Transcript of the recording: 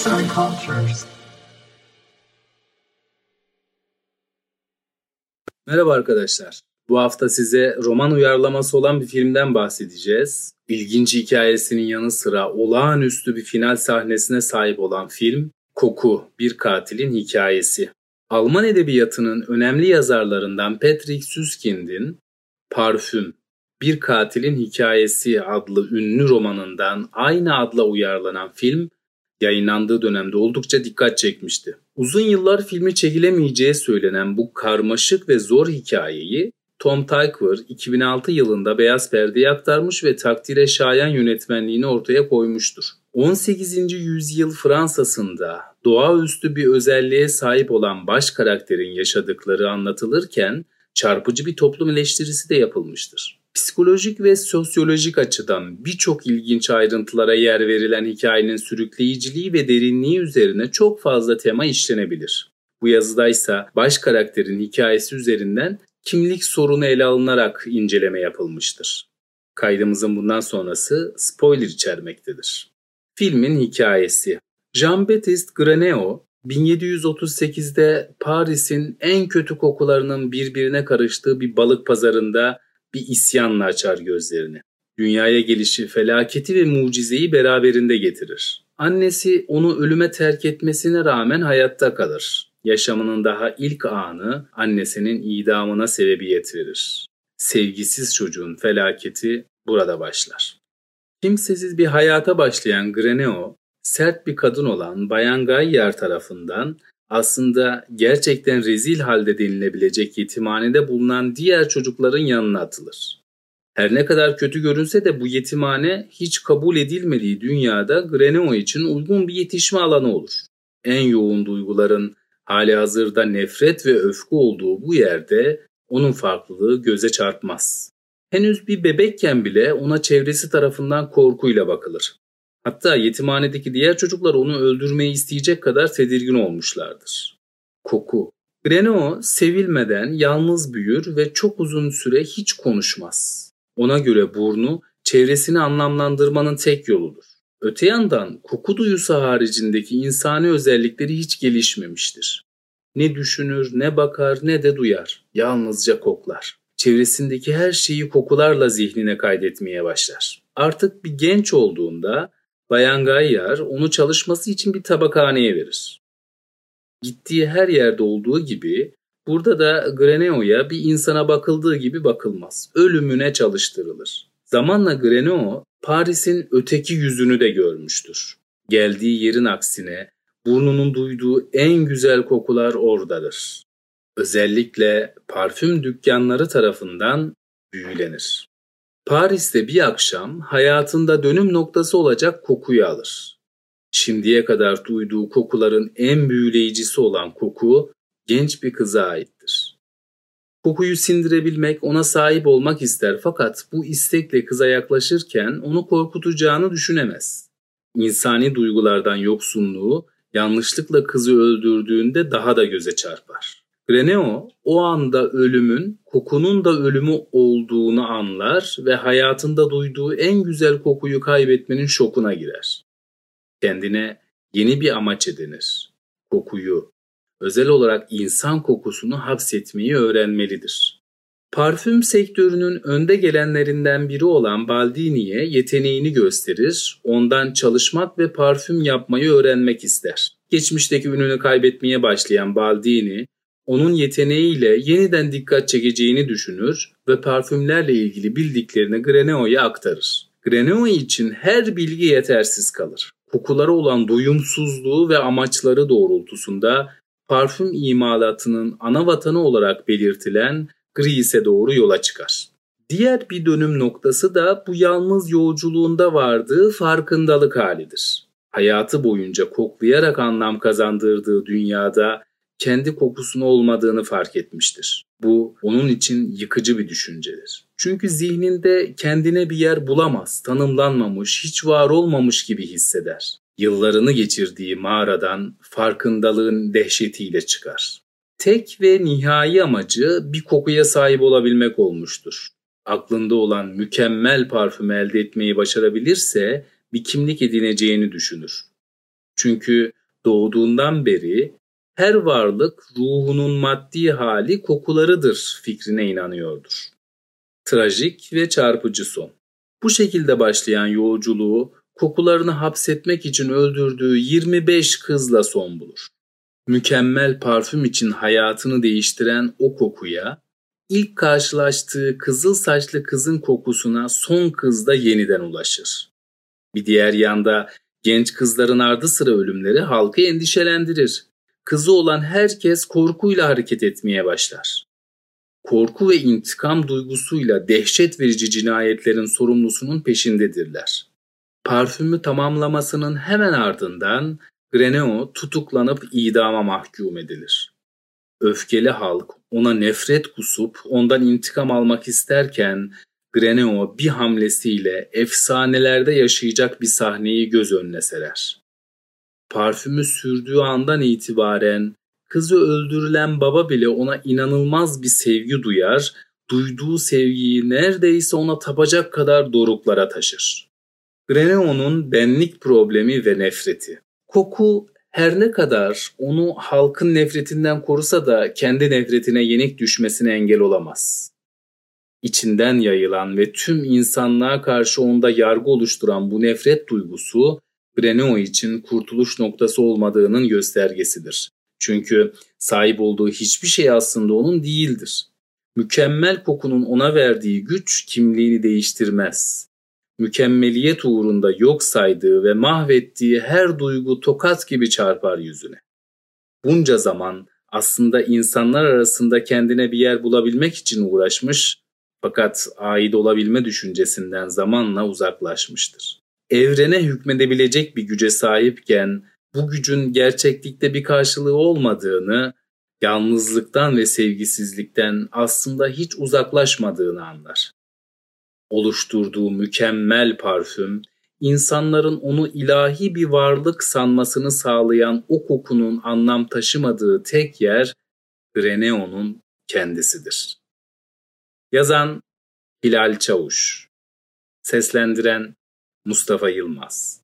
Arts and Cultures. Merhaba arkadaşlar. Bu hafta size roman uyarlaması olan bir filmden bahsedeceğiz. İlginç hikayesinin yanı sıra olağanüstü bir final sahnesine sahip olan film Koku, Bir Katilin Hikayesi. Alman edebiyatının önemli yazarlarından Patrick Süskind'in Parfüm, Bir Katilin Hikayesi adlı ünlü romanından aynı adla uyarlanan film yayınlandığı dönemde oldukça dikkat çekmişti. Uzun yıllar filmi çekilemeyeceği söylenen bu karmaşık ve zor hikayeyi Tom Tykwer 2006 yılında Beyaz Perde'ye aktarmış ve takdire şayan yönetmenliğini ortaya koymuştur. 18. yüzyıl Fransa'sında doğaüstü bir özelliğe sahip olan baş karakterin yaşadıkları anlatılırken çarpıcı bir toplum eleştirisi de yapılmıştır. Psikolojik ve sosyolojik açıdan birçok ilginç ayrıntılara yer verilen hikayenin sürükleyiciliği ve derinliği üzerine çok fazla tema işlenebilir. Bu yazıda ise baş karakterin hikayesi üzerinden kimlik sorunu ele alınarak inceleme yapılmıştır. Kaydımızın bundan sonrası spoiler içermektedir. Filmin hikayesi Jean-Baptiste Graneo 1738'de Paris'in en kötü kokularının birbirine karıştığı bir balık pazarında bir isyanla açar gözlerini. Dünyaya gelişi felaketi ve mucizeyi beraberinde getirir. Annesi onu ölüme terk etmesine rağmen hayatta kalır. Yaşamının daha ilk anı annesinin idamına sebebiyet verir. Sevgisiz çocuğun felaketi burada başlar. Kimsesiz bir hayata başlayan Greneo, sert bir kadın olan Bayan Gayer tarafından aslında gerçekten rezil halde denilebilecek yetimhanede bulunan diğer çocukların yanına atılır. Her ne kadar kötü görünse de bu yetimhane hiç kabul edilmediği dünyada Greneo için uygun bir yetişme alanı olur. En yoğun duyguların hali hazırda nefret ve öfke olduğu bu yerde onun farklılığı göze çarpmaz. Henüz bir bebekken bile ona çevresi tarafından korkuyla bakılır. Hatta yetimhanedeki diğer çocuklar onu öldürmeyi isteyecek kadar tedirgin olmuşlardır. Koku Greno sevilmeden yalnız büyür ve çok uzun süre hiç konuşmaz. Ona göre burnu çevresini anlamlandırmanın tek yoludur. Öte yandan koku duyusu haricindeki insani özellikleri hiç gelişmemiştir. Ne düşünür, ne bakar, ne de duyar. Yalnızca koklar. Çevresindeki her şeyi kokularla zihnine kaydetmeye başlar. Artık bir genç olduğunda Bayan Gayyar onu çalışması için bir tabakhaneye verir. Gittiği her yerde olduğu gibi burada da Greneo'ya bir insana bakıldığı gibi bakılmaz. Ölümüne çalıştırılır. Zamanla Greneo Paris'in öteki yüzünü de görmüştür. Geldiği yerin aksine burnunun duyduğu en güzel kokular oradadır. Özellikle parfüm dükkanları tarafından büyülenir. Paris'te bir akşam hayatında dönüm noktası olacak kokuyu alır. Şimdiye kadar duyduğu kokuların en büyüleyicisi olan koku genç bir kıza aittir. Kokuyu sindirebilmek, ona sahip olmak ister fakat bu istekle kıza yaklaşırken onu korkutacağını düşünemez. İnsani duygulardan yoksunluğu yanlışlıkla kızı öldürdüğünde daha da göze çarpar. Greneo o anda ölümün kokunun da ölümü olduğunu anlar ve hayatında duyduğu en güzel kokuyu kaybetmenin şokuna girer. Kendine yeni bir amaç edinir. Kokuyu, özel olarak insan kokusunu hapsetmeyi öğrenmelidir. Parfüm sektörünün önde gelenlerinden biri olan Baldini'ye yeteneğini gösterir, ondan çalışmak ve parfüm yapmayı öğrenmek ister. Geçmişteki ününü kaybetmeye başlayan Baldini, onun yeteneğiyle yeniden dikkat çekeceğini düşünür ve parfümlerle ilgili bildiklerini Greneo'ya aktarır. Greneo için her bilgi yetersiz kalır. Kokulara olan doyumsuzluğu ve amaçları doğrultusunda parfüm imalatının ana vatanı olarak belirtilen Gris'e doğru yola çıkar. Diğer bir dönüm noktası da bu yalnız yolculuğunda vardığı farkındalık halidir. Hayatı boyunca koklayarak anlam kazandırdığı dünyada kendi kokusunu olmadığını fark etmiştir. Bu onun için yıkıcı bir düşüncedir. Çünkü zihninde kendine bir yer bulamaz, tanımlanmamış, hiç var olmamış gibi hisseder. Yıllarını geçirdiği mağaradan farkındalığın dehşetiyle çıkar. Tek ve nihai amacı bir kokuya sahip olabilmek olmuştur. Aklında olan mükemmel parfümü elde etmeyi başarabilirse bir kimlik edineceğini düşünür. Çünkü doğduğundan beri her varlık ruhunun maddi hali kokularıdır fikrine inanıyordur. Trajik ve çarpıcı son. Bu şekilde başlayan yolculuğu kokularını hapsetmek için öldürdüğü 25 kızla son bulur. Mükemmel parfüm için hayatını değiştiren o kokuya, ilk karşılaştığı kızıl saçlı kızın kokusuna son kızda yeniden ulaşır. Bir diğer yanda genç kızların ardı sıra ölümleri halkı endişelendirir. Kızı olan herkes korkuyla hareket etmeye başlar. Korku ve intikam duygusuyla dehşet verici cinayetlerin sorumlusunun peşindedirler. Parfümü tamamlamasının hemen ardından Greneo tutuklanıp idama mahkum edilir. Öfkeli halk ona nefret kusup ondan intikam almak isterken Greneo bir hamlesiyle efsanelerde yaşayacak bir sahneyi göz önüne serer. Parfümü sürdüğü andan itibaren kızı öldürülen baba bile ona inanılmaz bir sevgi duyar, duyduğu sevgiyi neredeyse ona tapacak kadar doruklara taşır. Greneo'nun benlik problemi ve nefreti. Koku her ne kadar onu halkın nefretinden korusa da kendi nefretine yenik düşmesine engel olamaz. İçinden yayılan ve tüm insanlığa karşı onda yargı oluşturan bu nefret duygusu Greneo için kurtuluş noktası olmadığının göstergesidir. Çünkü sahip olduğu hiçbir şey aslında onun değildir. Mükemmel kokunun ona verdiği güç kimliğini değiştirmez mükemmeliyet uğrunda yok saydığı ve mahvettiği her duygu tokat gibi çarpar yüzüne. Bunca zaman aslında insanlar arasında kendine bir yer bulabilmek için uğraşmış fakat ait olabilme düşüncesinden zamanla uzaklaşmıştır. Evrene hükmedebilecek bir güce sahipken bu gücün gerçeklikte bir karşılığı olmadığını, yalnızlıktan ve sevgisizlikten aslında hiç uzaklaşmadığını anlar oluşturduğu mükemmel parfüm, insanların onu ilahi bir varlık sanmasını sağlayan o kokunun anlam taşımadığı tek yer Greneo'nun kendisidir. Yazan Hilal Çavuş Seslendiren Mustafa Yılmaz